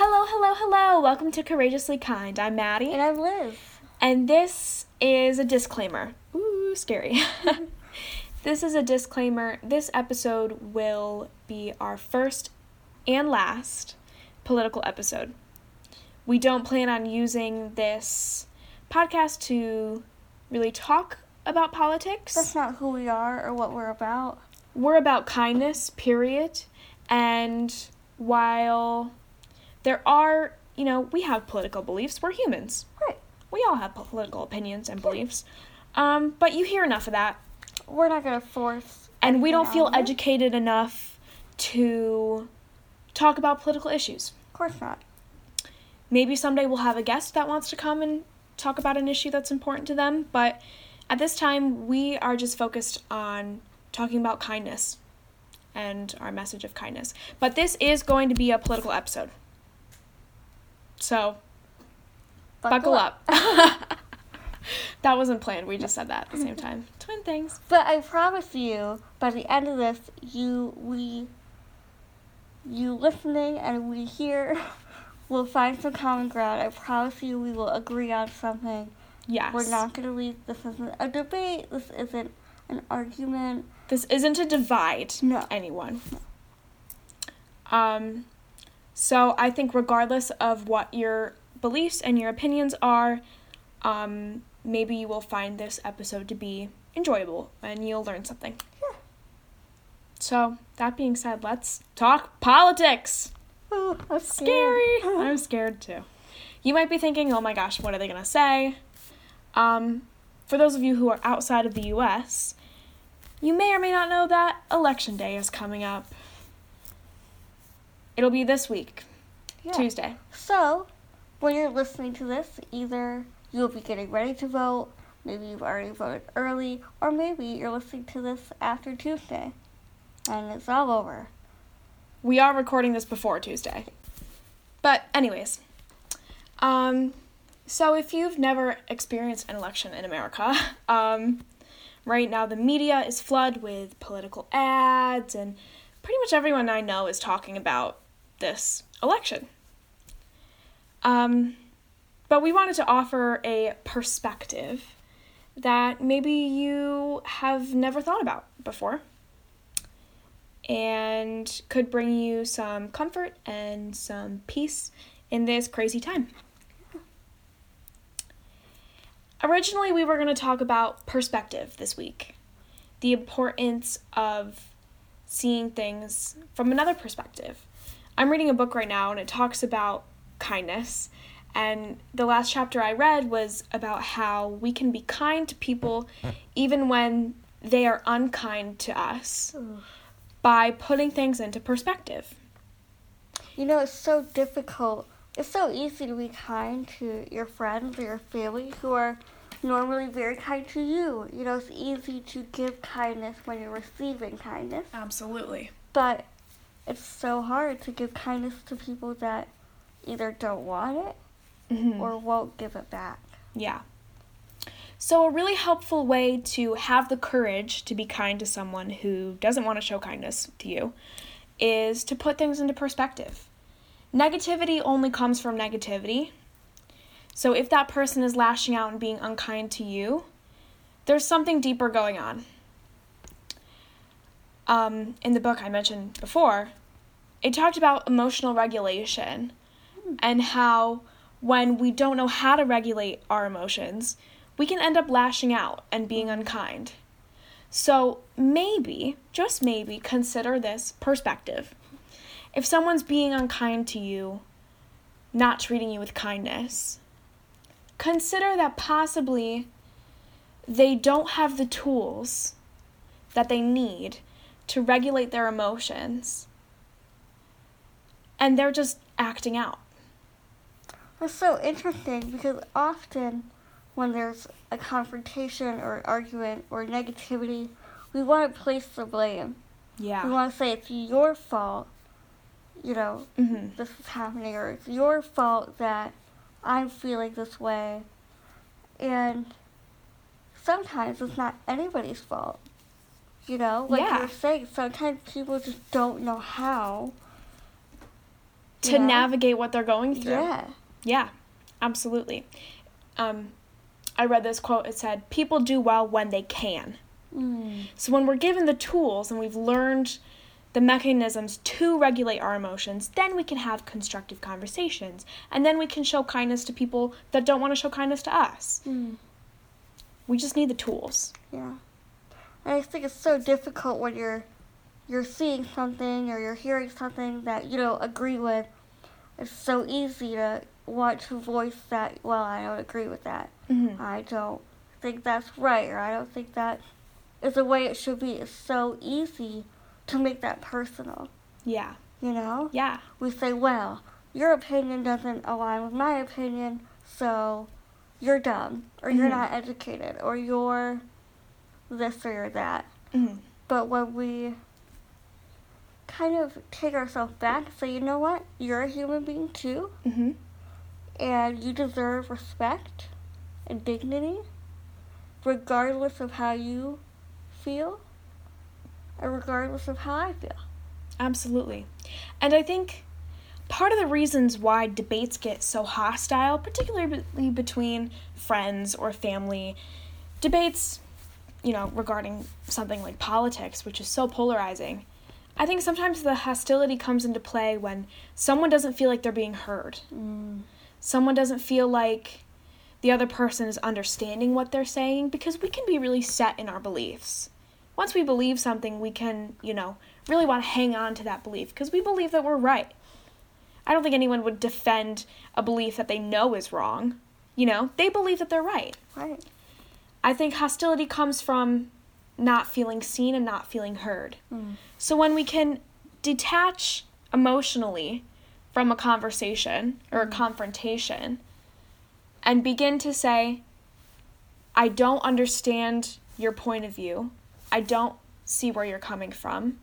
Hello, hello, hello. Welcome to Courageously Kind. I'm Maddie. And I'm Liz. And this is a disclaimer. Ooh, scary. this is a disclaimer. This episode will be our first and last political episode. We don't plan on using this podcast to really talk about politics. That's not who we are or what we're about. We're about kindness, period. And while there are, you know, we have political beliefs, we're humans. Right. We all have political opinions and beliefs. Um, but you hear enough of that. We're not going to force. And we don't feel educated enough to talk about political issues. Of course not. Maybe someday we'll have a guest that wants to come and talk about an issue that's important to them. But at this time, we are just focused on talking about kindness and our message of kindness. But this is going to be a political episode. So buckle, up. that wasn't planned. We just said that at the same time. Twin things. But I promise you, by the end of this, you, we, you listening and we here will find some common ground. I promise you we will agree on something. Yes. We're not going to leave. This isn't a debate. This isn't an argument. This isn't to divide No. anyone. Um, so I think regardless of what your beliefs and your opinions are, um, maybe you will find this episode to be enjoyable and you'll learn something. Yeah. So that being said, let's talk politics. Oh, I'm Scary. scared. I'm scared too. You might be thinking, "Oh my gosh, what are they gonna say?" Um, for those of you who are outside of the U.S., you may or may not know that Election Day is coming up. It'll be this week, Yeah. Tuesday. So, when you're listening to this, either you'll be getting ready to vote, maybe you've already voted early, or maybe you're listening to this after Tuesday and it's all over. We are recording this before Tuesday. But anyways, um, so if you've never experienced an election in America, um, right now the media is flooded with political ads, and pretty much everyone I know is talking about this election. Um, but we wanted to offer a perspective that maybe you have never thought about before and could bring you some comfort and some peace in this crazy time. Originally, we were going to talk about perspective this week, the importance of seeing things from another perspective. I'm reading a book right now and it talks about kindness. And the last chapter I read was about how we can be kind to people even when they are unkind to us by putting things into perspective. You know, it's so difficult. It's so easy to be kind to your friends or your family who are normally very kind to you. You know, it's easy to give kindness when you're receiving kindness. Absolutely. But it's so hard to give kindness to people that either don't want it Mm-hmm. or won't give it back. Yeah. So, a really helpful way to have the courage to be kind to someone who doesn't want to show kindness to you is to put things into perspective. Negativity only comes from negativity. So, if that person is lashing out and being unkind to you, there's something deeper going on. Um, in the book I mentioned before, it talked about emotional regulation and how when we don't know how to regulate our emotions, we can end up lashing out and being unkind. So maybe, just maybe, consider this perspective. If someone's being unkind to you, not treating you with kindness, consider that possibly they don't have the tools that they need to regulate their emotions and they're just acting out. It's so interesting because often when there's a confrontation or an argument or negativity, we want to place the blame. Yeah. We want to say it's your fault, you know, Mhm. this is happening, or it's your fault that I'm feeling this way. And sometimes it's not anybody's fault. You know, like Yeah. you were saying, sometimes people just don't know how to Yeah. navigate what they're going through. Yeah. Yeah, absolutely. Um, I read this quote. It said, People do well when they can. Mm. So when we're given the tools and we've learned the mechanisms to regulate our emotions, then we can have constructive conversations. And then we can show kindness to people that don't want to show kindness to us. Mm. We just need the tools. Yeah. And I think it's so difficult when you're you're seeing something or you're hearing something that you don't agree with. It's so easy to want to voice that, well, I don't agree with that. Mm-hmm. I don't think that's right or I don't think that is the way it should be. It's so easy to make that personal, Yeah. you know? Yeah. We say, well, your opinion doesn't align with my opinion, so you're dumb or you're Mhm. not educated or you're this or that. Mm-hmm. But when we kind of take ourselves back and say, you know what, you're a human being too, Mm-hmm. and you deserve respect and dignity, regardless of how you feel, and regardless of how I feel. Absolutely. And I think part of the reasons why debates get so hostile, particularly between friends or family, debates, you know, regarding something like politics, which is so polarizing, I think sometimes the hostility comes into play when someone doesn't feel like they're being heard. Mm. Someone doesn't feel like the other person is understanding what they're saying because we can be really set in our beliefs. Once we believe something, we can, you know, really want to hang on to that belief because we believe that we're right. I don't think anyone would defend a belief that they know is wrong. You know, they believe that they're right. Right. I think hostility comes from not feeling seen and not feeling heard. Mm. So when we can detach emotionally from a conversation or a confrontation and begin to say, I don't understand your point of view, I don't see where you're coming from,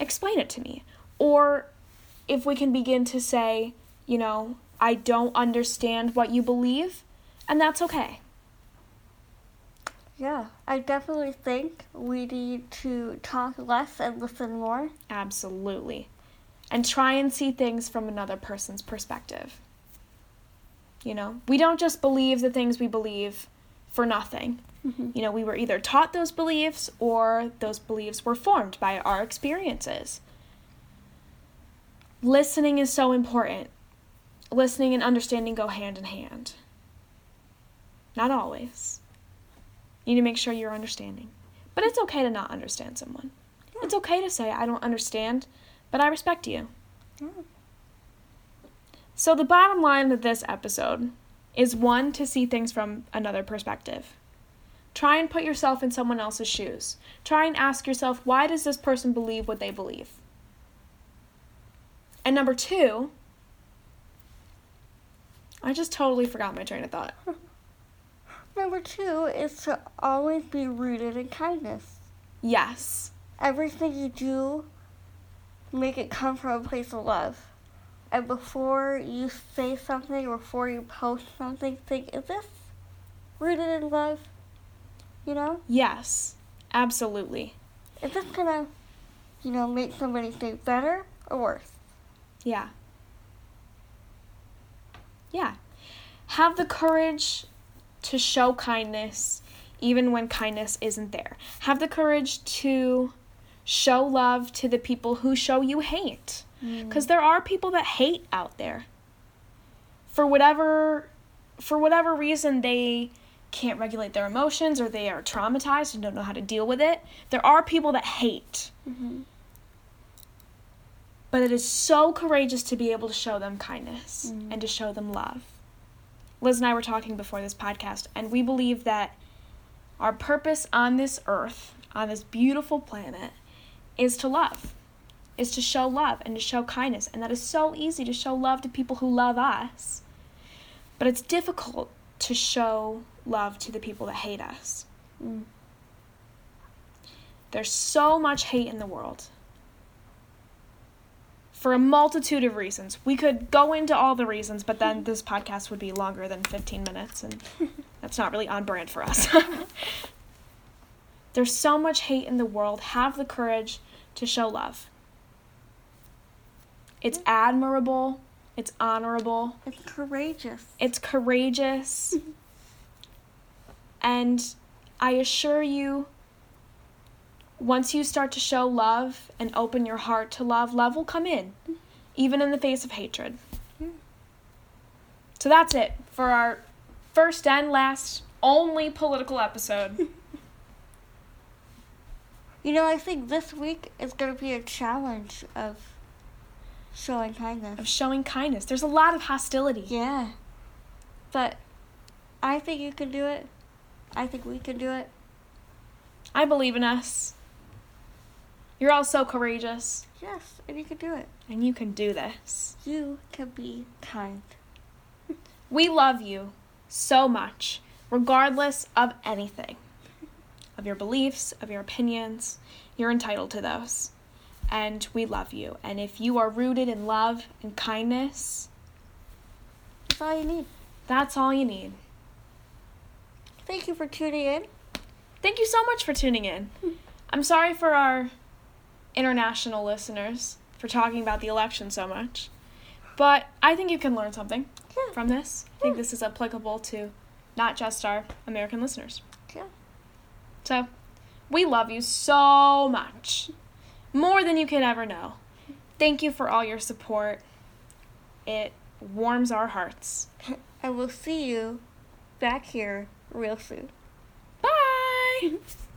explain it to me. Or if we can begin to say, you know, I don't understand what you believe, and that's okay. Yeah, I definitely think we need to talk less and listen more. Absolutely. And try and see things from another person's perspective. You know, we don't just believe the things we believe for nothing. Mhm. You know, we were either taught those beliefs or those beliefs were formed by our experiences. Listening is so important. Listening and understanding go hand in hand. Not always. You need to make sure you're understanding. But it's okay to not understand someone. It's okay to say, I don't understand, but I respect you. Yeah. So, the bottom line of this episode is one, to see things from another perspective. Try and put yourself in someone else's shoes. Try and ask yourself, why does this person believe what they believe? And number two, I just totally forgot my train of thought. Number two is to always be rooted in kindness. Yes. Everything you do, make it come from a place of love. And before you say something or before you post something, think, is this rooted in love? You know? Yes. Absolutely. Is this gonna, you know, make somebody's day better or worse? Yeah. Yeah. Have the courage to show kindness even when kindness isn't there. Have the courage to show love to the people who show you hate. Cuz there are people that hate out there. For whatever for whatever reason they can't regulate their emotions or they are traumatized and don't know how to deal with it. There are people that hate. Mm-hmm. But it is so courageous to be able to show them kindness Mm. and to show them love. Liz and I were talking before this podcast, and we believe that our purpose on this earth, on this beautiful planet, is to love, is to show love and to show kindness. And that is so easy to show love to people who love us. But it's difficult to show love to the people that hate us. Mm. There's so much hate in the world for a multitude of reasons. We could go into all the reasons, but then this podcast would be longer than 15 minutes, and that's not really on brand for us. There's so much hate in the world. Have the courage to show love. It's admirable. It's honorable. It's courageous. It's courageous. and I assure you, once you start to show love and open your heart to love, love will come in, even in the face of hatred. So that's it for our first and last only political episode. You know, I think this week is going to be a challenge of showing kindness. of showing kindness. There's a lot of hostility. Yeah. But I think you can do it. I think we can do it. I believe in us. You're all so courageous, Yes, and you can do it. and you can do this. You can be kind. We love you so much, regardless of anything. Of your beliefs, of your opinions, you're entitled to those. And we love you. And if you are rooted in love and kindness, That's all you need. that's all you need. Thank you for tuning in. Thank you so much for tuning in. I'm sorry for our international listeners for talking about the election so much. But I think you can learn something Yeah. from this. I think this is applicable to not just our American listeners. Yeah. So, we love you so much. More than you could ever know. Thank you for all your support. It warms our hearts. And we'll see you back here real soon. Bye!